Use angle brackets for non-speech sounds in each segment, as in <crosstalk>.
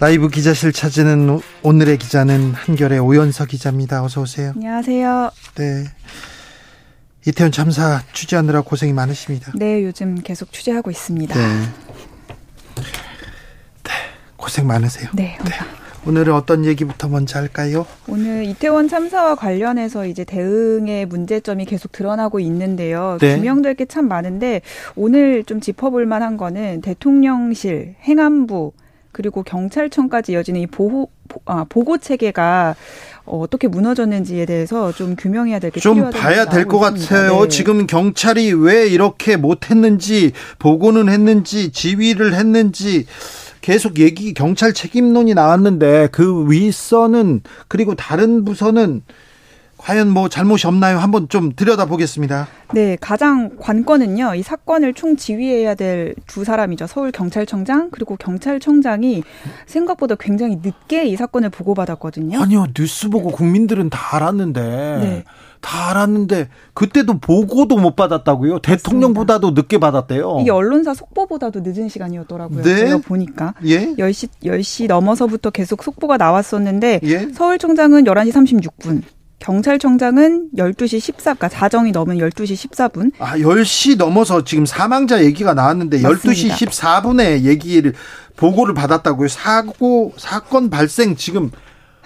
라이브 기자실 찾는 오늘의 기자는 한결의 오연서 기자입니다. 어서 오세요. 안녕하세요. 네. 이태원 참사 취재하느라 고생이 많으십니다. 네, 요즘 계속 취재하고 있습니다. 네. 네 고생 많으세요. 네. 네. 오늘은 어떤 얘기부터 먼저 할까요? 오늘 이태원 참사와 관련해서 이제 대응의 문제점이 계속 드러나고 있는데요. 네. 규명될 게 참 많은데 오늘 좀 짚어볼 만한 거는 대통령실, 행안부, 그리고 경찰청까지 이어지는 이 보호 아, 보고 체계가 어떻게 무너졌는지에 대해서 좀 규명해야 될 게 좀 봐야 될 것 같아요. 네. 지금 경찰이 왜 이렇게 못했는지 보고는 했는지 지휘를 했는지 계속 얘기 경찰 책임론이 나왔는데 그 윗선은 그리고 다른 부서는 과연 뭐 잘못이 없나요? 한번 좀 들여다보겠습니다. 네, 가장 관건은요. 이 사건을 총 지휘해야 될 두 사람이죠. 서울 경찰청장 그리고 경찰청장이 생각보다 굉장히 늦게 이 사건을 보고받았거든요. 아니요, 뉴스 보고 국민들은 다 알았는데. 네. 다 알았는데 그때도 보고도 못 받았다고요? 대통령보다도 늦게 받았대요. 이게 언론사 속보보다도 늦은 시간이었더라고요. 네? 제가 보니까 예? 10시 10시 넘어서부터 계속 속보가 나왔었는데 예? 서울청장은 11시 36분, 경찰청장은 12시 14, 그러니까 사정이 넘은 12시 14분. 아, 10시 넘어서 지금 사망자 얘기가 나왔는데 맞습니다. 12시 14분에 얘기를 보고를 받았다고요. 사고 사건 발생 지금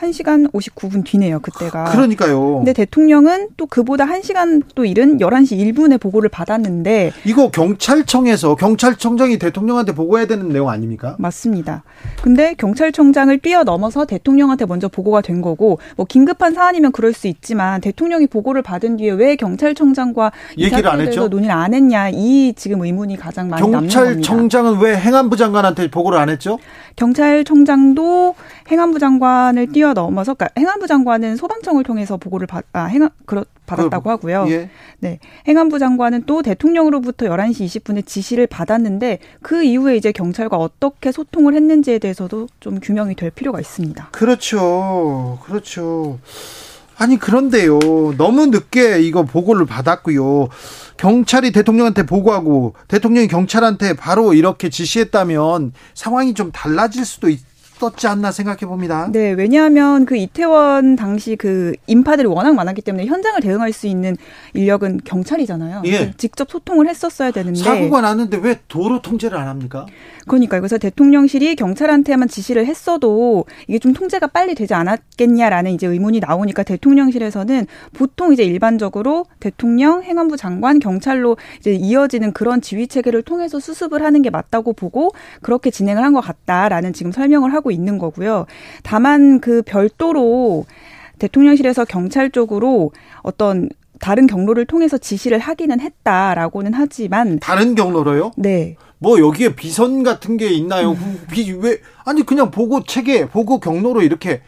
1시간 59분 뒤네요, 그때가. 그러니까요. 근데 대통령은 또 그보다 1시간 또 이른 11시 1분에 보고를 받았는데 이거 경찰청에서 경찰청장이 대통령한테 보고해야 되는 내용 아닙니까? 맞습니다. 근데 경찰청장을 뛰어넘어서 대통령한테 먼저 보고가 된 거고 뭐 긴급한 사안이면 그럴 수 있지만 대통령이 보고를 받은 뒤에 왜 경찰청장과 얘기를 안 했죠? 논의를 안 했냐 이 지금 의문이 가장 많이 남는 겁니다. 경찰청장은 왜 행안부 장관한테 보고를 안 했죠? 경찰청장도 행안부 장관을 뛰어 넘어서 그러니까 행안부 장관은 소방청을 통해서 보고를 받, 아, 행안, 그렇, 받았다고 하고요. 예. 네. 행안부 장관은 또 대통령으로부터 11시 20분에 지시를 받았는데 그 이후에 이제 경찰과 어떻게 소통을 했는지에 대해서도 좀 규명이 될 필요가 있습니다. 그렇죠. 그렇죠. 아니 그런데요. 너무 늦게 이거 보고를 받았고요. 경찰이 대통령한테 보고하고 대통령이 경찰한테 바로 이렇게 지시했다면 상황이 좀 달라질 수도 있, 떴지 않나 생각해 봅니다. 네, 왜냐하면 그 이태원 당시 그 인파들이 워낙 많았기 때문에 현장을 대응할 수 있는 인력은 경찰이잖아요. 예. 직접 소통을 했었어야 되는데 사고가 났는데 왜 도로 통제를 안 합니까? 그러니까 그래서 대통령실이 경찰한테만 지시를 했어도 이게 좀 통제가 빨리 되지 않았겠냐라는 이제 의문이 나오니까 대통령실에서는 보통 이제 일반적으로 대통령, 행안부 장관, 경찰로 이제 이어지는 그런 지휘 체계를 통해서 수습을 하는 게 맞다고 보고 그렇게 진행을 한 것 같다라는 지금 설명을 하고 있는 거고요. 다만 그 별도로 대통령실에서 경찰 쪽으로 어떤 다른 경로를 통해서 지시를 하기는 했다라고는 하지만 다른 경로로요? 네. 뭐 여기에 비선 같은 게 있나요? 음. 비, 왜 아니 그냥 보고 체계, 보고 경로로 이렇게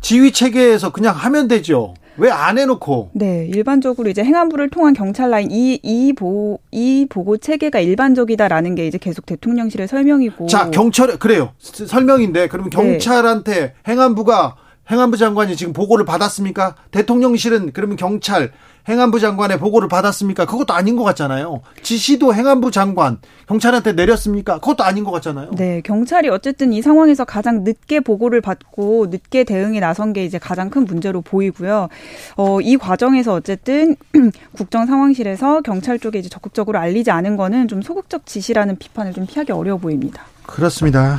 지휘 체계에서 그냥 하면 되죠. 왜 안 해놓고? 네, 일반적으로 이제 행안부를 통한 경찰 라인 이 이 보 이 보고 체계가 일반적이다라는 게 이제 계속 대통령실의 설명이고. 자, 경찰 그래요. 설명인데 그러면 네. 경찰한테 네. 행안부가 행안부 장관이 지금 보고를 받았습니까? 대통령실은 그러면 경찰 행안부 장관의 보고를 받았습니까? 그것도 아닌 것 같잖아요. 지시도 행안부 장관, 경찰한테 내렸습니까? 그것도 아닌 것 같잖아요. 네, 경찰이 어쨌든 이 상황에서 가장 늦게 보고를 받고 늦게 대응에 나선 게 이제 가장 큰 문제로 보이고요. 어, 이 과정에서 어쨌든 <clears throat> 국정 상황실에서 경찰 쪽에 이제 적극적으로 알리지 않은 거는 좀 소극적 지시라는 비판을 좀 피하기 어려워 보입니다. 그렇습니다.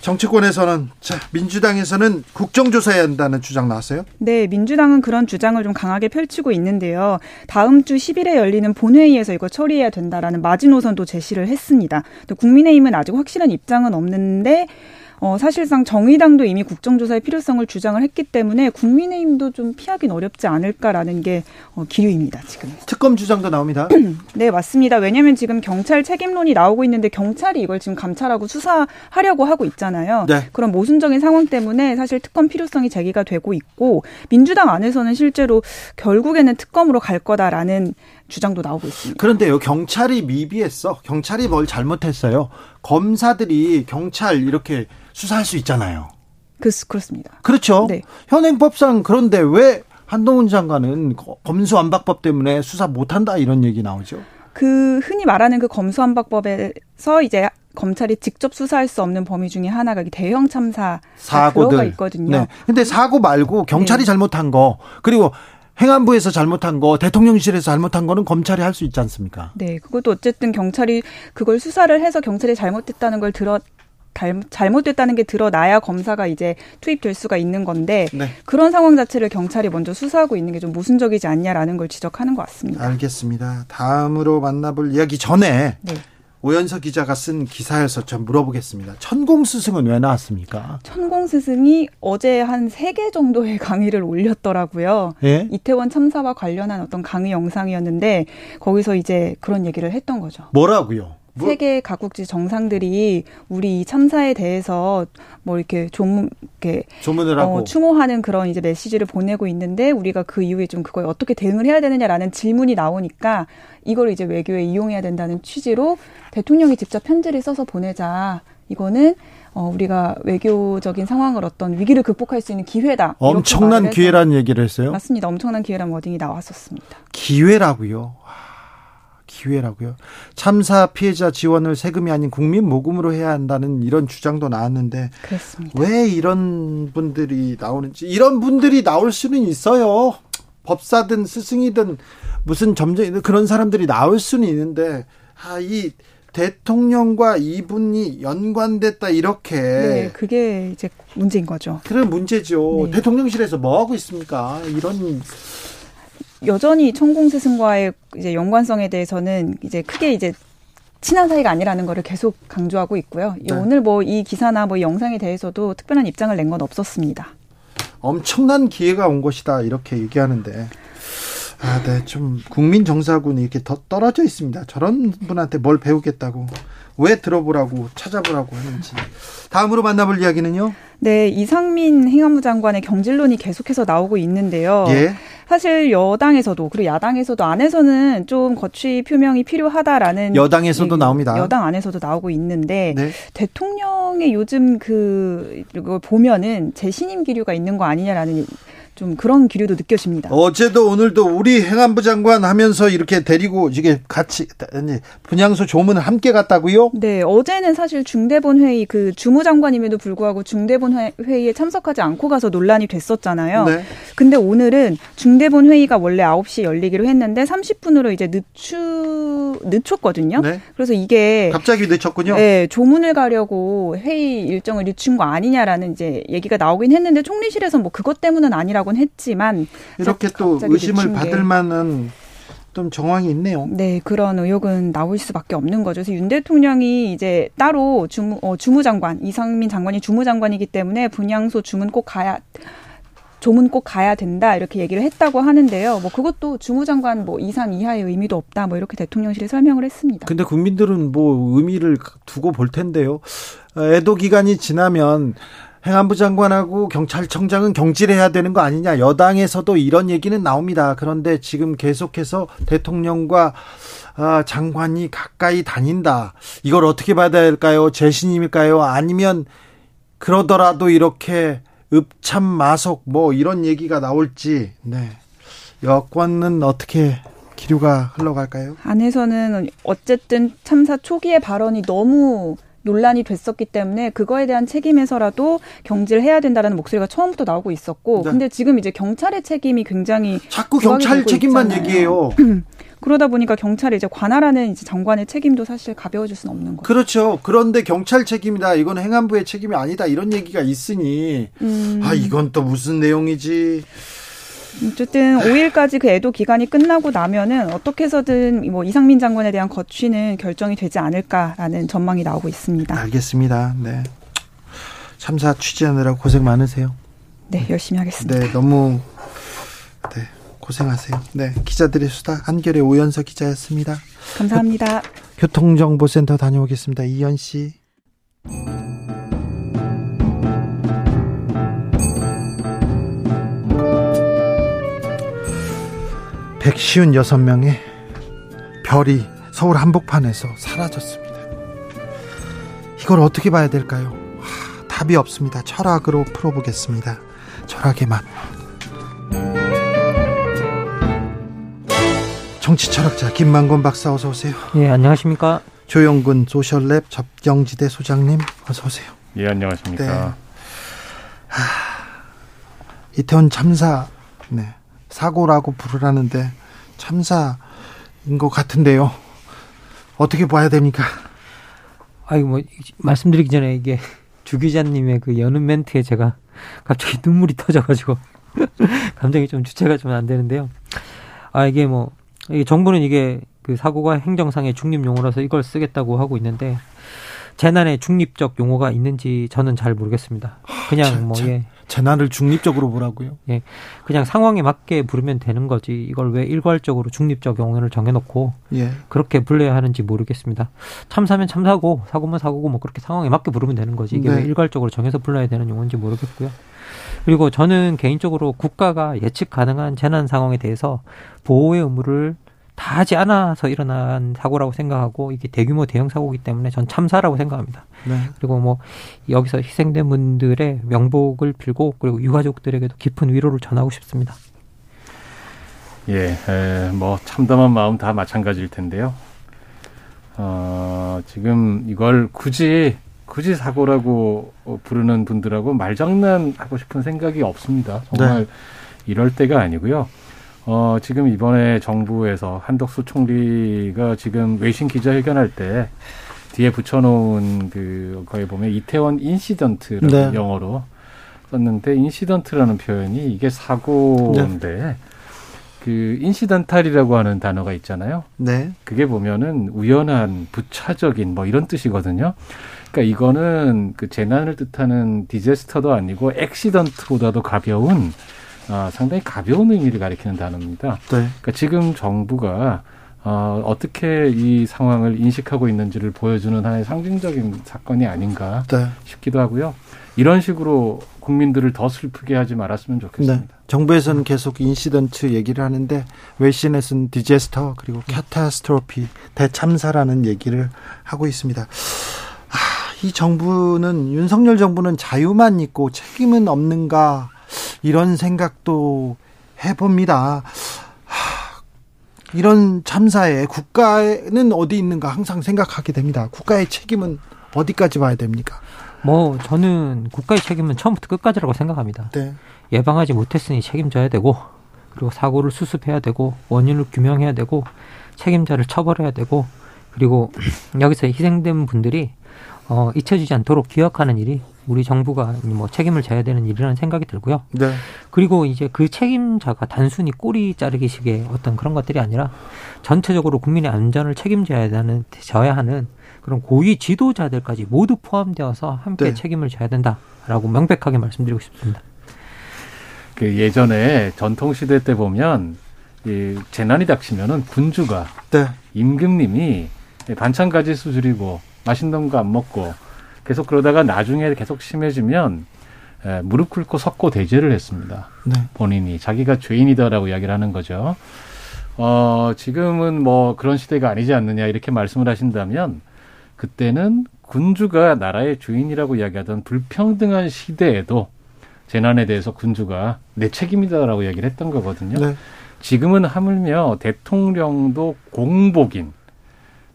정치권에서는 자, 민주당에서는 국정조사해야 한다는 주장 나왔어요? 네, 민주당은 그런 주장을 좀 강하게 펼치고 있는데요. 다음 주 10일에 열리는 본회의에서 이거 처리해야 된다라는 마지노선도 제시를 했습니다. 또 국민의힘은 아직 확실한 입장은 없는데 어, 사실상 정의당도 이미 국정조사의 필요성을 주장을 했기 때문에 국민의힘도 좀 피하긴 어렵지 않을까라는 게 어, 기류입니다, 지금. <clears throat> 특검 주장도 나옵니다. <clears throat> 네, 맞습니다. 왜냐하면 지금 경찰 책임론이 나오고 있는데 경찰이 이걸 지금 감찰하고 수사하려고 하고 있잖아요. 네. 그런 모순적인 상황 때문에 사실 특검 필요성이 제기가 되고 있고 민주당 안에서는 실제로 결국에는 특검으로 갈 거다라는 주장도 나오고 있습니다. 그런데요, 경찰이 미비했어. 경찰이 뭘 잘못했어요. 검사들이 경찰 이렇게 수사할 수 있잖아요. 그, 그렇습니다. 그렇죠. 네. 현행법상 그런데 왜 한동훈 장관은 검수안박법 때문에 수사 못한다 이런 얘기 나오죠. 그 흔히 말하는 그 검수안박법에서 이제 검찰이 직접 수사할 수 없는 범위 중에 하나가 대형 참사 사고가 있거든요. 네. 근데 사고 말고 경찰이 네. 잘못한 거 그리고 행안부에서 잘못한 거, 대통령실에서 잘못한 거는 검찰이 할 수 있지 않습니까? 네, 그것도 어쨌든 경찰이 그걸 수사를 해서 경찰이 잘못됐다는 걸 들어 잘못됐다는 게 드러나야 검사가 이제 투입될 수가 있는 건데 네. 그런 상황 자체를 경찰이 먼저 수사하고 있는 게 좀 모순적이지 않냐라는 걸 지적하는 것 같습니다. 알겠습니다. 다음으로 만나볼 이야기 전에 네. 오연서 기자가 쓴 기사여서 좀 물어보겠습니다. 천공 스승은 왜 나왔습니까? 천공 스승이 어제 한 세 개 정도의 강의를 올렸더라고요. 예? 이태원 참사와 관련한 어떤 강의 영상이었는데 거기서 이제 그런 얘기를 했던 거죠. 뭐라고요? 뭐? 세계 각국지 정상들이 우리 이 참사에 대해서 뭐 이렇게 좀 이렇게 조문을 하고 어, 추모하는 그런 이제 메시지를 보내고 있는데 우리가 그 이후에 좀 그걸 어떻게 대응을 해야 되느냐라는 질문이 나오니까 이걸 이제 외교에 이용해야 된다는 취지로 대통령이 직접 편지를 써서 보내자. 이거는 어, 우리가 외교적인 상황을 어떤 위기를 극복할 수 있는 기회다. 엄청난 기회라는 얘기를 했어요. 맞습니다. 엄청난 기회라는 워딩이 나왔었습니다. 기회라고요. 기회라고요. 참사 피해자 지원을 세금이 아닌 국민 모금으로 해야 한다는 이런 주장도 나왔는데 그렇습니다. 왜 이런 분들이 나오는지 이런 분들이 나올 수는 있어요. 법사든 스승이든 무슨 점점 그런 사람들이 나올 수는 있는데 아 이 대통령과 이분이 연관됐다 이렇게 네 그게 이제 문제인 거죠. 그런 문제죠. 네. 대통령실에서 뭐 하고 있습니까? 이런 여전히 천공 스승과의 이제 연관성에 대해서는 이제 크게 이제 친한 사이가 아니라는 거를 계속 강조하고 있고요. 네. 오늘 뭐 이 기사나 뭐 영상에 대해서도 특별한 입장을 낸 건 없었습니다. 엄청난 기회가 온 것이다 이렇게 얘기하는데 아, 네, 좀 국민 정사군이 이렇게 더 떨어져 있습니다. 저런 분한테 뭘 배우겠다고 왜 들어보라고 찾아보라고 하는지. 다음으로 만나볼 이야기는요. 네, 이상민 행안부 장관의 경질론이 계속해서 나오고 있는데요. 예. 사실 여당에서도 그리고 야당에서도 안에서는 좀 거취 표명이 필요하다라는 여당에서도 나옵니다. 여당 안에서도 나오고 있는데 네. 대통령의 요즘 그 이걸 보면은 재신임 기류가 있는 거 아니냐라는 좀 그런 기류도 느껴집니다. 어제도 오늘도 우리 행안부 장관 하면서 이렇게 데리고 이게 같이 아니 분양소 조문을 함께 갔다고요? 네, 어제는 사실 중대본 회의 그 주무장관임에도 불구하고 중대본 회의에 참석하지 않고 가서 논란이 됐었잖아요. 네. 근데 오늘은 중대본 회의가 원래 9시 열리기로 했는데 30분으로 이제 늦추 늦췄거든요. 네. 그래서 이게 갑자기 늦췄군요. 네, 조문을 가려고 회의 일정을 늦춘 거 아니냐라는 이제 얘기가 나오긴 했는데 총리실에서 뭐 그것 때문은 아니라 있 다고는 했지만 이렇게 또 의심을 받을 만한 좀 정황이 있네요. 네, 그런 의혹은 나올 수밖에 없는 거죠. 그래서 윤 대통령이 이제 따로 주무, 어, 주무장관 이상민 장관이 주무장관이기 때문에 분양소 주문 꼭 가야 조문 꼭 가야 된다 이렇게 얘기를 했다고 하는데요. 뭐 그것도 주무장관 뭐 이상 이하의 의미도 없다 뭐 이렇게 대통령실이 설명을 했습니다. 근데 국민들은 뭐 의미를 두고 볼 텐데요. 애도 기간이 지나면 행안부 장관하고 경찰청장은 경질해야 되는 거 아니냐. 여당에서도 이런 얘기는 나옵니다. 그런데 지금 계속해서 대통령과 아, 장관이 가까이 다닌다. 이걸 어떻게 받아야 할까요? 재신임일까요? 아니면 그러더라도 이렇게 읍참 마속 뭐 이런 얘기가 나올지. 네. 여권은 어떻게 기류가 흘러갈까요? 안에서는 어쨌든 참사 초기의 발언이 너무 논란이 됐었기 때문에 그거에 대한 책임에서라도 경질을 해야 된다라는 목소리가 처음부터 나오고 있었고 네. 근데 지금 이제 경찰의 책임이 굉장히 자꾸 경찰 책임만 있잖아요. 얘기해요. <clears throat> 그러다 보니까 경찰이 이제 관할하는 이제 장관의 책임도 사실 가벼워질 수는 없는 거죠. 그렇죠. 그런데 경찰 책임이다. 이건 행안부의 책임이 아니다. 이런 얘기가 있으니 음. 아 이건 또 무슨 내용이지? 어쨌든 5일까지 그 애도 기간이 끝나고 나면은 어떻게 해서든 뭐 이상민 장관에 대한 거취는 결정이 되지 않을까라는 전망이 나오고 있습니다. 알겠습니다. 네. 참사 취재하느라 고생 많으세요. 네, 열심히 하겠습니다. 네, 너무 네, 고생하세요. 네, 기자들의 수다 한결의 오연서 기자였습니다. 감사합니다. 교통정보센터 다녀오겠습니다. 이현 씨. 백시운 여섯 명의 별이 서울 한복판에서 사라졌습니다. 이걸 어떻게 봐야 될까요? 하, 답이 없습니다. 철학으로 풀어보겠습니다. 철학의 맛. 정치 철학자 김만곤 박사 어서 오세요. 예, 안녕하십니까? 조영근 소셜랩 접경지대 소장님 어서 오세요. 예, 안녕하십니까? 네. 하, 이태원 참사 네. 사고라고 부르라는데 참사인 것 같은데요. 어떻게 봐야 됩니까? 아이고 뭐 말씀드리기 전에 이게 주 기자님의 그 여는 멘트에 제가 갑자기 눈물이 터져가지고 <laughs> 감정이 좀 주체가 좀 안 되는데요. 아 이게 뭐 이게 정부는 이게 그 사고가 행정상의 중립 용어라서 이걸 쓰겠다고 하고 있는데 재난의 중립적 용어가 있는지 저는 잘 모르겠습니다. 그냥 아, 뭐 예. 재난을 중립적으로 보라고요? 예. 그냥 상황에 맞게 부르면 되는 거지. 이걸 왜 일괄적으로 중립적 용어를 정해놓고 예. 그렇게 불러야 하는지 모르겠습니다. 참사면 참사고 사고면 사고고 뭐 그렇게 상황에 맞게 부르면 되는 거지. 이게 네. 왜 일괄적으로 정해서 불러야 되는 용어인지 모르겠고요. 그리고 저는 개인적으로 국가가 예측 가능한 재난 상황에 대해서 보호의 의무를 다 하지 않아서 일어난 사고라고 생각하고 이게 대규모 대형 사고이기 때문에 전 참사라고 생각합니다. 네. 그리고 뭐 여기서 희생된 분들의 명복을 빌고 그리고 유가족들에게도 깊은 위로를 전하고 싶습니다. 예, 에, 뭐 참담한 마음 다 마찬가지일 텐데요. 어, 지금 이걸 굳이 굳이 사고라고 부르는 분들하고 말장난하고 싶은 생각이 없습니다. 정말 네. 이럴 때가 아니고요. 어, 지금 이번에 정부에서 한덕수 총리가 지금 외신 기자회견할 때 뒤에 붙여놓은 그 거기 보면 이태원 incident라고 네. 영어로 썼는데 incident라는 표현이 이게 사고인데 네. 그 incidental이라고 하는 단어가 있잖아요. 네. 그게 보면은 우연한 부차적인 뭐 이런 뜻이거든요. 그러니까 이거는 그 재난을 뜻하는 disaster도 아니고 accident보다도 가벼운 어, 상당히 가벼운 의미를 가리키는 단어입니다. 네. 그러니까 지금 정부가 어, 어떻게 이 상황을 인식하고 있는지를 보여주는 하나의 상징적인 사건이 아닌가 네. 싶기도 하고요. 이런 식으로 국민들을 더 슬프게 하지 말았으면 좋겠습니다. 네. 정부에서는 계속 incident 얘기를 하는데 외신에서는 disaster 그리고 catastrophe 대참사라는 얘기를 하고 있습니다. 아, 이 정부는 윤석열 정부는 자유만 있고 책임은 없는가 이런 생각도 해봅니다. 이런 참사에 국가는 어디 있는가 항상 생각하게 됩니다. 국가의 책임은 어디까지 봐야 됩니까? 뭐 저는 국가의 책임은 처음부터 끝까지라고 생각합니다. 네. 예방하지 못했으니 책임져야 되고 그리고 사고를 수습해야 되고 원인을 규명해야 되고 책임자를 처벌해야 되고 그리고 여기서 희생된 분들이 어, 잊혀지지 않도록 기억하는 일이 우리 정부가 뭐 책임을 져야 되는 일이라는 생각이 들고요. 네. 그리고 이제 그 책임자가 단순히 꼬리 자르기식의 어떤 그런 것들이 아니라 전체적으로 국민의 안전을 책임져야 하는 져야 하는 그런 고위 지도자들까지 모두 포함되어서 함께 네. 책임을 져야 된다라고 명백하게 말씀드리고 싶습니다. 그 예전에 전통 시대 때 보면 이 재난이 닥치면은 군주가 네. 임금님이 반찬 가지수 줄이고 맛있는 거 안 먹고 계속 그러다가 나중에 계속 심해지면 에, 무릎 꿇고 석고 대죄를 했습니다. 네. 본인이 자기가 죄인이다라고 이야기를 하는 거죠. 어, 지금은 뭐 그런 시대가 아니지 않느냐 이렇게 말씀을 하신다면 그때는 군주가 나라의 주인이라고 이야기하던 불평등한 시대에도 재난에 대해서 군주가 내 책임이다라고 이야기를 했던 거거든요. 네. 지금은 하물며 대통령도 공복인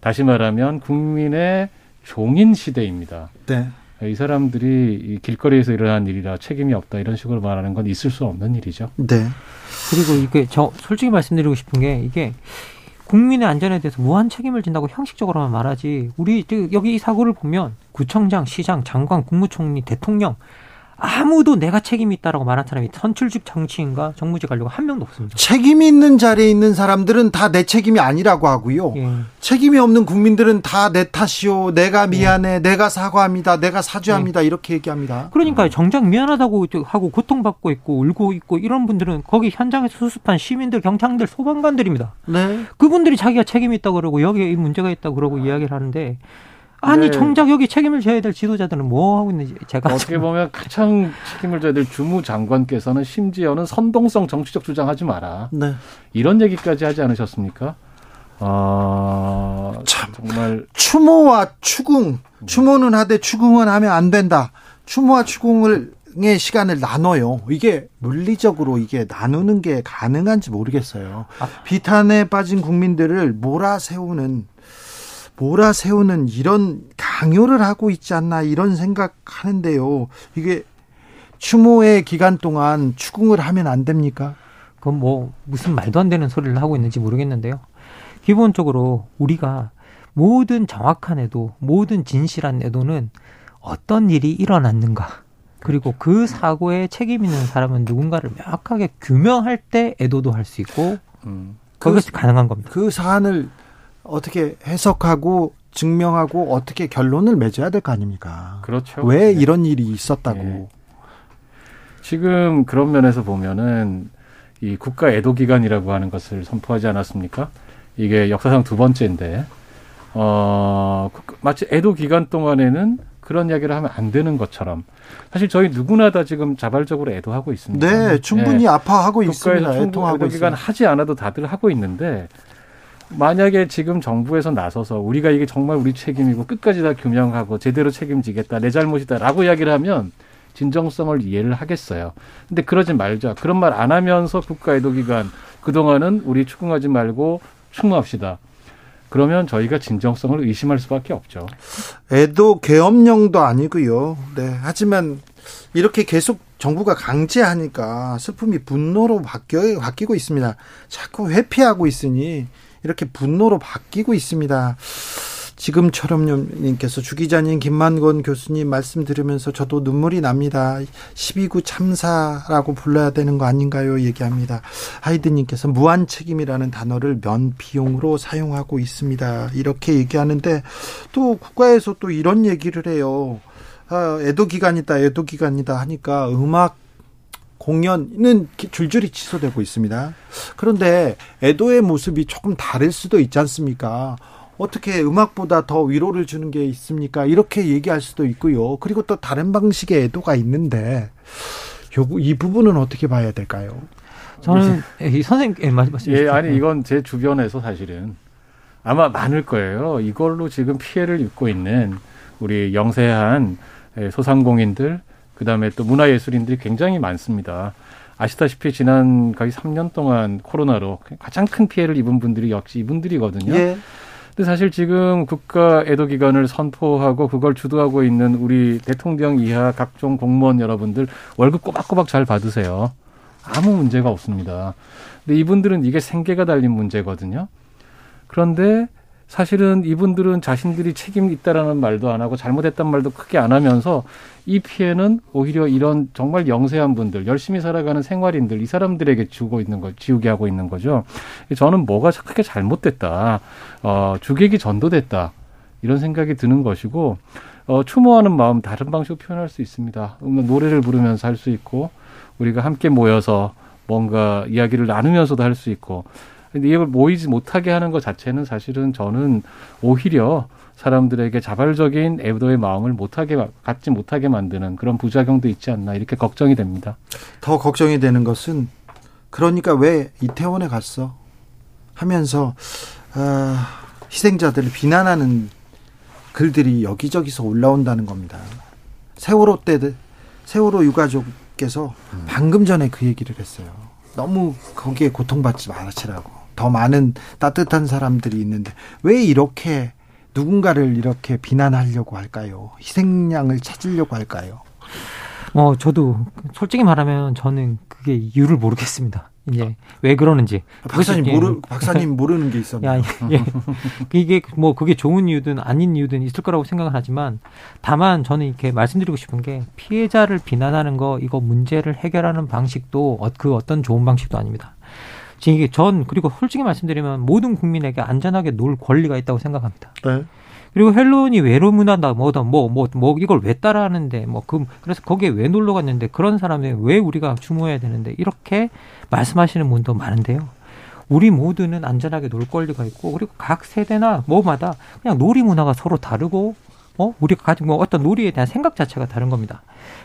다시 말하면 국민의 종인 시대입니다. 네. 이 사람들이 이 길거리에서 일어난 일이라 책임이 없다 이런 식으로 말하는 건 있을 수 없는 일이죠. 네. 그리고 이게 저 솔직히 말씀드리고 싶은 게 이게 국민의 안전에 대해서 무한 책임을 진다고 형식적으로만 말하지 우리 여기 이 사고를 보면 구청장, 시장, 장관, 국무총리, 대통령 아무도 내가 책임이 있다라고 말한 사람이 선출직 정치인과 정무직 관료가 한 명도 없습니다. 책임 있는 자리에 있는 사람들은 다 내 책임이 아니라고 하고요. 예. 책임이 없는 국민들은 다 내 탓이요. 내가 미안해. 예. 내가 사과합니다. 내가 사죄합니다. 예. 이렇게 얘기합니다. 그러니까 정작 미안하다고 하고 고통받고 있고 울고 있고 이런 분들은 거기 현장에서 수습한 시민들, 경찰들, 소방관들입니다. 네. 그분들이 자기가 책임이 있다고 그러고 여기에 이 문제가 있다고 그러고 이야기를 하는데 아니 네. 정작 여기 책임을 져야 될 지도자들은 뭐 하고 있는지 제가 어떻게 보면 가장 책임을 져야 될 주무 장관께서는 심지어는 선동성 정치적 주장하지 마라. 네. 이런 얘기까지 하지 않으셨습니까? 아, 참 정말 추모와 추궁, 추모는 하되 추궁은 하면 안 된다. 추모와 추궁을 의 시간을 나눠요. 이게 물리적으로 이게 나누는 게 가능한지 모르겠어요. 아. 비탄에 빠진 국민들을 몰아세우는 몰아세우는 이런 강요를 하고 있지 않나 이런 생각하는데요. 이게 추모의 기간 동안 추궁을 하면 안 됩니까? 그건 뭐 무슨 말도 안 되는 소리를 하고 있는지 모르겠는데요. 기본적으로 우리가 모든 정확한 애도, 모든 진실한 애도는 어떤 일이 일어났는가, 그리고 그 사고에 책임 있는 사람은 누군가를 명확하게 규명할 때 애도도 할 수 있고, 음. 그것이 그, 가능한 겁니다. 그 사안을 어떻게 해석하고 증명하고 어떻게 결론을 맺어야 될 거 아닙니까? 그렇죠. 왜 네. 이런 일이 있었다고. 네. 지금 그런 면에서 보면은 이 국가 애도 기간이라고 하는 것을 선포하지 않았습니까? 이게 역사상 두 번째인데 어 마치 애도 기간 동안에는 그런 이야기를 하면 안 되는 것처럼 사실 저희 누구나 다 지금 자발적으로 애도하고 있습니다. 네, 충분히 네. 아파하고 있습니다. 애통하고 애도 기간 하지 않아도 다들 하고 있는데 만약에 지금 정부에서 나서서 우리가 이게 정말 우리 책임이고 끝까지 다 규명하고 제대로 책임지겠다 내 잘못이다라고 이야기를 하면 진정성을 이해를 하겠어요. 근데 그러지 말자. 그런 말 안 하면서 국가애도기간 그동안은 우리 추궁하지 말고 추모합시다. 그러면 저희가 진정성을 의심할 수밖에 없죠. 애도 계엄령도 아니고요. 네. 하지만 이렇게 계속 정부가 강제하니까 슬픔이 분노로 바뀌어 바뀌고 있습니다. 자꾸 회피하고 있으니 이렇게 분노로 바뀌고 있습니다. 지금처럼님께서 주 기자님 김만건 교수님 말씀 들으면서 저도 눈물이 납니다. 12구 참사라고 불러야 되는 거 아닌가요? 얘기합니다. 하이드님께서 무한 책임이라는 단어를 면 비용으로 사용하고 있습니다. 이렇게 얘기하는데 또 국가에서 또 이런 얘기를 해요. 아, 애도 기간이다, 애도 기간이다 하니까 음악 공연은 줄줄이 취소되고 있습니다. 그런데 애도의 모습이 조금 다를 수도 있지 않습니까? 어떻게 음악보다 더 위로를 주는 게 있습니까? 이렇게 얘기할 수도 있고요. 그리고 또 다른 방식의 애도가 있는데 이 부분은 어떻게 봐야 될까요? 저는 이 선생님 예, 말씀 예, 아니 이건 제 주변에서 사실은 아마 많을 거예요. 이걸로 지금 피해를 입고 있는 우리 영세한 예, 소상공인들 그다음에 또 문화예술인들이 굉장히 많습니다. 아시다시피 지난 거의 3년 동안 코로나로 가장 큰 피해를 입은 분들이 역시 이분들이거든요. 예. 근데 사실 지금 국가 애도 기간을 선포하고 그걸 주도하고 있는 우리 대통령 이하 각종 공무원 여러분들 월급 꼬박꼬박 잘 받으세요. 아무 문제가 없습니다. 근데 이분들은 이게 생계가 달린 문제거든요. 그런데 사실은 이분들은 자신들이 책임이 있다라는 말도 안 하고 잘못했단 말도 크게 안 하면서 이 피해는 오히려 이런 정말 영세한 분들, 열심히 살아가는 생활인들, 이 사람들에게 주고 있는 거, 지우게 하고 있는 거죠. 저는 뭐가 크게 잘못됐다, 어, 주객이 전도됐다, 이런 생각이 드는 것이고, 어, 추모하는 마음 다른 방식으로 표현할 수 있습니다. 노래를 부르면서 할 수 있고, 우리가 함께 모여서 뭔가 이야기를 나누면서도 할 수 있고, 근데 이걸 모이지 못하게 하는 것 자체는 사실은 저는 오히려 사람들에게 자발적인 애도의 마음을 못하게 갖지 못하게 만드는 그런 부작용도 있지 않나 이렇게 걱정이 됩니다. 더 걱정이 되는 것은 그러니까 왜 이태원에 갔어 하면서 어, 희생자들을 비난하는 글들이 여기저기서 올라온다는 겁니다. 세월호 때 세월호 유가족께서 음. 방금 전에 그 얘기를 했어요. 너무 거기에 고통받지 말으시라고. 더 많은 따뜻한 사람들이 있는데 왜 이렇게 누군가를 이렇게 비난하려고 할까요? 희생양을 찾으려고 할까요? 어, 저도 솔직히 말하면 저는 그게 이유를 모르겠습니다. 이제 왜 그러는지. 아, 박사님 모르 박사님 <laughs> 모르는 게 있었나요? 예. 이게 뭐 그게 좋은 이유든 아닌 이유든 있을 거라고 생각을 하지만 다만 저는 이렇게 말씀드리고 싶은 게 피해자를 비난하는 거 이거 문제를 해결하는 방식도 어, 그 어떤 좋은 방식도 아닙니다. 지금 이게 전 그리고 솔직히 말씀드리면 모든 국민에게 안전하게 놀 권리가 있다고 생각합니다. 네. 그리고 헬론이 외로문한다 뭐다 뭐뭐 뭐, 뭐 이걸 왜 따라하는데 뭐 그 그래서 거기에 왜 놀러 갔는데 그런 사람에 왜 우리가 추모해야 되는데 이렇게 말씀하시는 분도 많은데요. 우리 모두는 안전하게 놀 권리가 있고 그리고 각 세대나 뭐마다 그냥 놀이 문화가 서로 다르고 어 우리가 가지고 뭐 어떤 놀이에 대한 생각 자체가 다른 겁니다.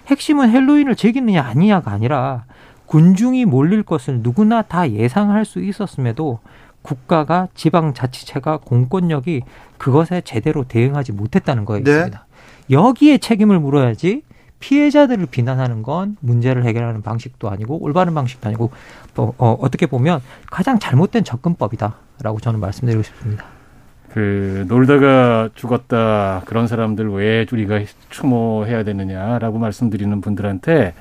핵심은 헬로윈을 즐기느냐 아니냐가 아니라 군중이 몰릴 것을 누구나 다 예상할 수 있었음에도 국가가 지방자치체가 공권력이 그것에 제대로 대응하지 못했다는 거에 네. 있습니다. 여기에 책임을 물어야지 피해자들을 비난하는 건 문제를 해결하는 방식도 아니고 올바른 방식도 아니고 또 어, 어떻게 보면 가장 잘못된 접근법이다라고 저는 말씀드리고 싶습니다. 그 놀다가 죽었다 그런 사람들 왜 우리가 추모해야 되느냐라고 말씀드리는 분들한테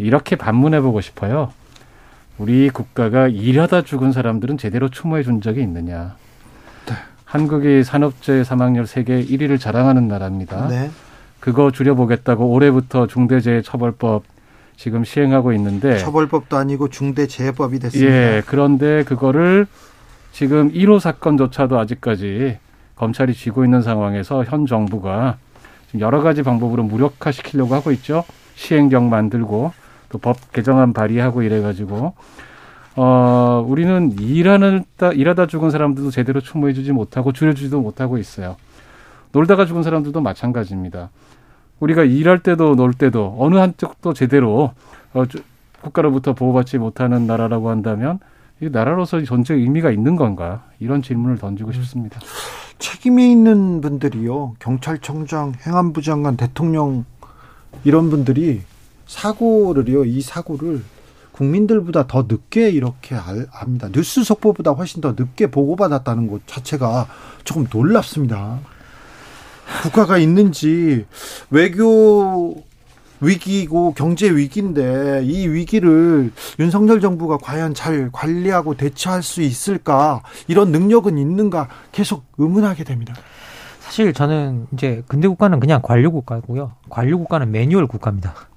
이렇게 반문해 보고 싶어요. 우리 국가가 일하다 죽은 사람들은 제대로 추모해 준 적이 있느냐. 네. 한국이 산업재해 사망률 세계 1위를 자랑하는 나라입니다. 네. 그거 줄여보겠다고 올해부터 중대재해처벌법 지금 시행하고 있는데 처벌법도 아니고 중대재해법이 됐습니다. 예, 그런데 그거를 지금 1호 사건조차도 아직까지 검찰이 쥐고 있는 상황에서 현 정부가 여러 가지 방법으로 무력화시키려고 하고 있죠. 시행령 만들고 또 법 개정안 발의하고 이래가지고 어 우리는 일하는 일하다 죽은 사람들도 제대로 추모해주지 못하고 줄여주지도 못하고 있어요. 놀다가 죽은 사람들도 마찬가지입니다. 우리가 일할 때도 놀 때도 어느 한쪽도 제대로 어, 국가로부터 보호받지 못하는 나라라고 한다면 이 나라로서 전체 의미가 있는 건가 이런 질문을 던지고 싶습니다. 책임이 있는 분들이요 경찰청장, 행안부 장관, 대통령 이런 분들이 사고를요, 이 사고를 국민들보다 더 늦게 이렇게 알, 압니다. 뉴스 속보보다 훨씬 더 늦게 보고받았다는 것 자체가 조금 놀랍습니다. 국가가 있는지 외교 위기고 경제 위기인데 이 위기를 윤석열 정부가 과연 잘 관리하고 대처할 수 있을까 이런 능력은 있는가 계속 의문하게 됩니다. 사실 저는 이제 근대 국가는 그냥 관료 국가고요. 관료 국가는 매뉴얼 국가입니다.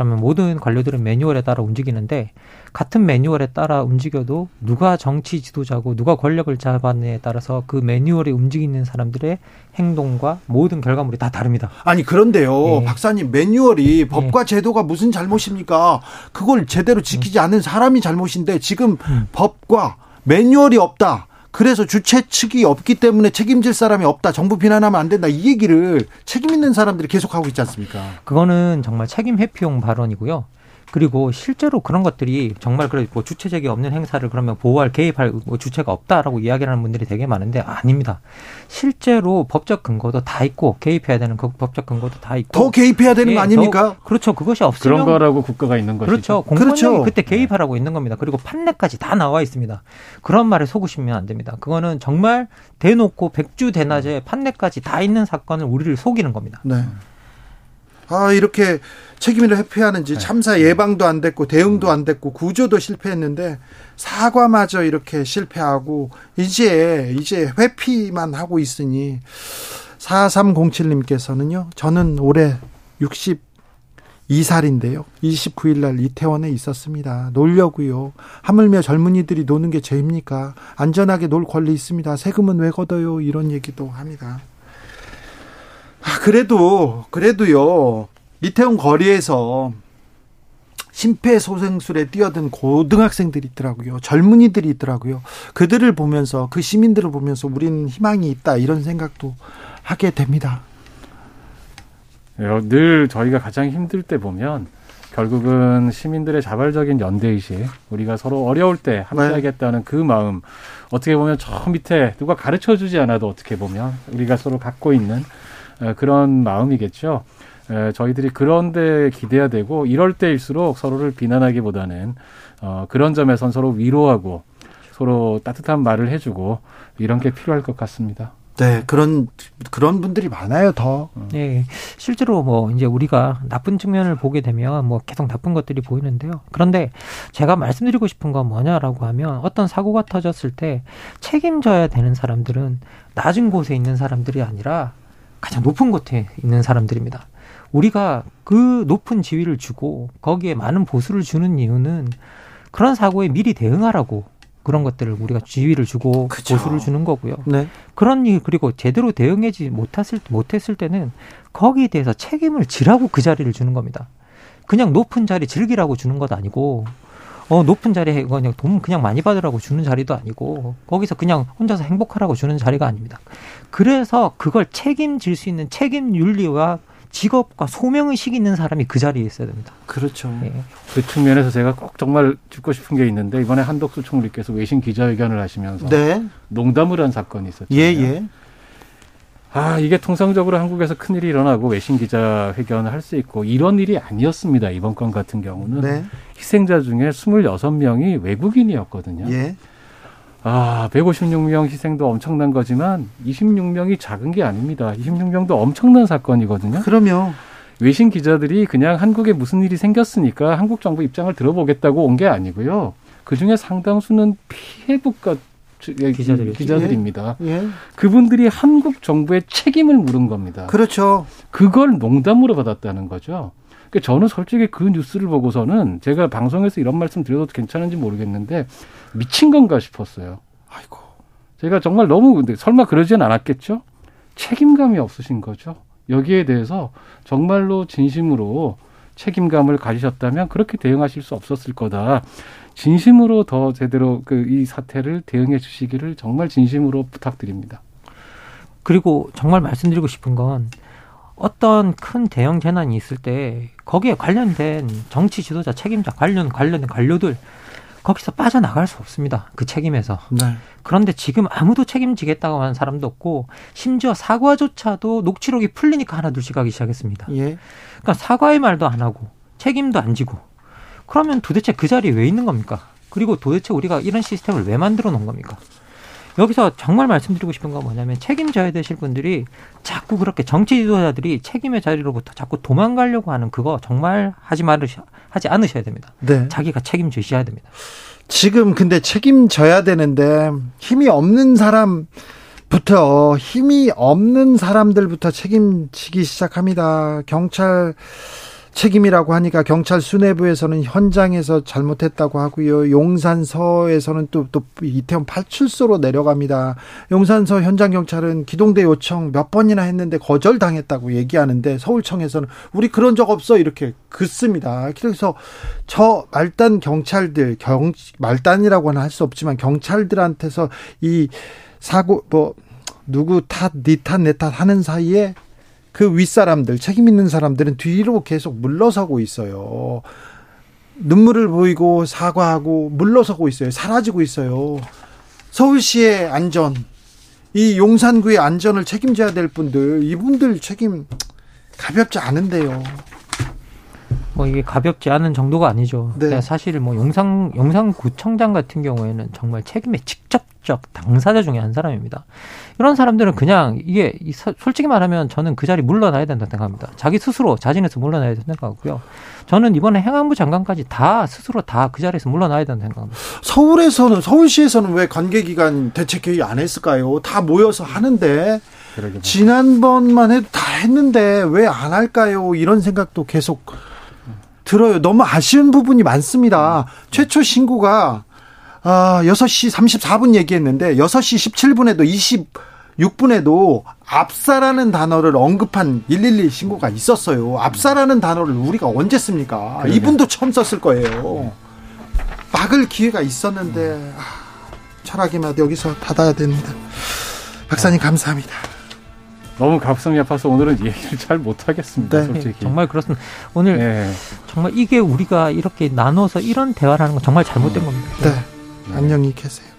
그러면 모든 관료들은 매뉴얼에 따라 움직이는데 같은 매뉴얼에 따라 움직여도 누가 정치 지도자고 누가 권력을 잡았느냐에 따라서 그 매뉴얼에 움직이는 사람들의 행동과 모든 결과물이 다 다릅니다. 아니 그런데요, 예. 박사님 매뉴얼이 예. 법과 제도가 무슨 잘못입니까? 그걸 제대로 지키지 음. 않은 사람이 잘못인데 지금 음. 법과 매뉴얼이 없다. 그래서 주최 측이 없기 때문에 책임질 사람이 없다. 정부 비난하면 안 된다. 이 얘기를 책임 있는 사람들이 계속 하고 있지 않습니까? 그거는 정말 책임 회피용 발언이고요. 그리고 실제로 그런 것들이 정말 그래 뭐 주체적이 없는 행사를 그러면 보호할 개입할 뭐 주체가 없다라고 이야기하는 분들이 되게 많은데 아닙니다. 실제로 법적 근거도 다 있고 개입해야 되는 그 법적 근거도 다 있고 더 개입해야 되는 예, 거 아닙니까? 그렇죠. 그것이 없으면 그런 거라고 국가가 있는 것이죠. 그렇죠. 공권력이 그렇죠. 그때 개입하라고 있는 겁니다. 그리고 판례까지 다 나와 있습니다. 그런 말에 속으시면 안 됩니다. 그거는 정말 대놓고 백주 대낮에 판례까지 다 있는 사건을 우리를 속이는 겁니다. 네. 아, 이렇게 책임을 회피하는지 네. 참사 예방도 안 됐고 대응도 안 됐고 구조도 실패했는데 사과마저 이렇게 실패하고 이제 이제 회피만 하고 있으니 4307님께서는요. 저는 올해 62살인데요. 29일 날 이태원에 있었습니다. 놀려고요. 하물며 젊은이들이 노는 게 죄입니까? 안전하게 놀 권리 있습니다. 세금은 왜 걷어요? 이런 얘기도 합니다. 아, 그래도, 그래도요, 이태원 거리에서 심폐소생술에 뛰어든 고등학생들이 있더라고요. 젊은이들이 있더라고요. 그들을 보면서, 그 시민들을 보면서 우리는 희망이 있다, 이런 생각도 하게 됩니다. 네, 늘 저희가 가장 힘들 때 보면, 결국은 시민들의 자발적인 연대의식, 우리가 서로 어려울 때 함께하겠다는 네. 그 마음, 어떻게 보면 저 밑에 누가 가르쳐 주지 않아도 어떻게 보면 우리가 서로 갖고 있는 어, 그런 마음이겠죠. 저희들이 그런 데 기대야 되고 이럴 때일수록 서로를 비난하기보다는 어, 그런 점에선 서로 위로하고 서로 따뜻한 말을 해주고 이런 게 필요할 것 같습니다. 네, 그런 그런 분들이 많아요, 더. 네, 실제로 뭐 이제 우리가 나쁜 측면을 보게 되면 뭐 계속 나쁜 것들이 보이는데요. 그런데 제가 말씀드리고 싶은 건 뭐냐라고 하면 어떤 사고가 터졌을 때 책임져야 되는 사람들은 낮은 곳에 있는 사람들이 아니라 가장 높은 곳에 있는 사람들입니다. 우리가 그 높은 지위를 주고 거기에 많은 보수를 주는 이유는 그런 사고에 미리 대응하라고 그런 것들을 우리가 지위를 주고 그쵸. 보수를 주는 거고요. 네. 그런 일 그리고 제대로 대응하지 못했을 못했을 때는 거기에 대해서 책임을 지라고 그 자리를 주는 겁니다. 그냥 높은 자리 즐기라고 주는 것 아니고 어 높은 자리에 그냥 돈 그냥 많이 받으라고 주는 자리도 아니고 거기서 그냥 혼자서 행복하라고 주는 자리가 아닙니다. 그래서 그걸 책임질 수 있는 책임 윤리와 직업과 소명의식이 있는 사람이 그 자리에 있어야 됩니다. 그렇죠. 예. 그 측면에서 제가 꼭 정말 짚고 싶은 게 있는데 이번에 한덕수 총리께서 외신 기자회견을 하시면서 네. 농담을 한 사건이 있었죠. 예, 예. 아, 이게 통상적으로 한국에서 큰일이 일어나고 외신 기자 회견을 할 수 있고 이런 일이 아니었습니다. 이번 건 같은 경우는. 네. 희생자 중에 26명이 외국인이었거든요. 예. 아, 156명 희생도 엄청난 거지만 26명이 작은 게 아닙니다. 26명도 엄청난 사건이거든요. 그럼요. 외신 기자들이 그냥 한국에 무슨 일이 생겼으니까 한국 정부 입장을 들어보겠다고 온 게 아니고요. 그 중에 상당수는 피해 국가 예, 기자들, 기자들입니다. 예. 예. 그분들이 한국 정부의 책임을 물은 겁니다. 그렇죠. 그걸 농담으로 받았다는 거죠. 그러니까 저는 솔직히 그 뉴스를 보고서는 제가 방송에서 이런 말씀 드려도 괜찮은지 모르겠는데 미친 건가 싶었어요. 아이고. 제가 정말 너무 근데 설마 그러진 않았겠죠? 책임감이 없으신 거죠. 여기에 대해서 정말로 진심으로 책임감을 가지셨다면 그렇게 대응하실 수 없었을 거다. 진심으로 더 제대로 그 이 사태를 대응해 주시기를 정말 진심으로 부탁드립니다. 그리고 정말 말씀드리고 싶은 건 어떤 큰 대형 재난이 있을 때 거기에 관련된 정치 지도자 책임자 관련 관련된 관료들 거기서 빠져나갈 수 없습니다. 그 책임에서. 네. 그런데 지금 아무도 책임지겠다고 하는 사람도 없고 심지어 사과조차도 녹취록이 풀리니까 하나 둘씩 하기 시작했습니다. 예. 그러니까 사과의 말도 안 하고 책임도 안 지고 그러면 도대체 그 자리에 왜 있는 겁니까? 그리고 도대체 우리가 이런 시스템을 왜 만들어 놓은 겁니까? 여기서 정말 말씀드리고 싶은 건 뭐냐면 책임져야 되실 분들이 자꾸 그렇게 정치 지도자들이 책임의 자리로부터 자꾸 도망가려고 하는 그거 정말 하지 말으셔 하지 않으셔야 됩니다. 네. 자기가 책임지셔야 됩니다. 지금 근데 책임져야 되는데 힘이 없는 사람부터 힘이 없는 사람들부터 책임지기 시작합니다. 경찰 책임이라고 하니까 경찰 수뇌부에서는 현장에서 잘못했다고 하고요. 용산서에서는 또, 또 이태원 팔출소로 내려갑니다. 용산서 현장 경찰은 기동대 요청 몇 번이나 했는데 거절당했다고 얘기하는데 서울청에서는 우리 그런 적 없어 이렇게 긋습니다. 그래서 저 말단 경찰들, 경, 말단이라고는 할 수 없지만 경찰들한테서 이 사고, 뭐, 누구 탓, 니 탓, 내탓 하는 사이에 그 윗사람들, 책임 있는 사람들은 뒤로 계속 물러서고 있어요. 눈물을 보이고 사과하고 물러서고 있어요. 사라지고 있어요. 서울시의 안전, 이 용산구의 안전을 책임져야 될 분들, 이분들 책임 가볍지 않은데요. 뭐 이게 가볍지 않은 정도가 아니죠. 네. 사실 뭐 용산 용산구청장 같은 경우에는 정말 책임의 직접 적 당사자 중에 한 사람입니다. 이런 사람들은 그냥 이게 솔직히 말하면 저는 그 자리 물러나야 된다 생각합니다. 자기 스스로 자진해서 물러나야 된다 생각하고요. 저는 이번에 행안부 장관까지 다 스스로 다 그 자리에서 물러나야 된다 생각합니다. 서울에서는 서울시에서는 왜 관계기관 대책회의 안 했을까요? 다 모여서 하는데 지난번만 해도 다 했는데 왜 안 할까요? 이런 생각도 계속 들어요. 너무 아쉬운 부분이 많습니다. 최초 신고가 아, 6시 34분 얘기했는데 6시 17분에도 26분에도 압사라는 단어를 언급한 112 신고가 있었어요. 압사라는 단어를 우리가 언제 씁니까? 그러네. 이분도 처음 썼을 거예요. 막을 기회가 있었는데 아, 철학의 맛 여기서 닫아야 됩니다. 박사님 감사합니다. 너무 가슴이 아파서 오늘은 얘기를 잘 못하겠습니다. 네. 솔직히 정말 그렇습니다. 오늘 네. 정말 이게 우리가 이렇게 나눠서 이런 대화를 하는 건 정말 잘못된 음. 겁니다. 네. 안녕히 계세요.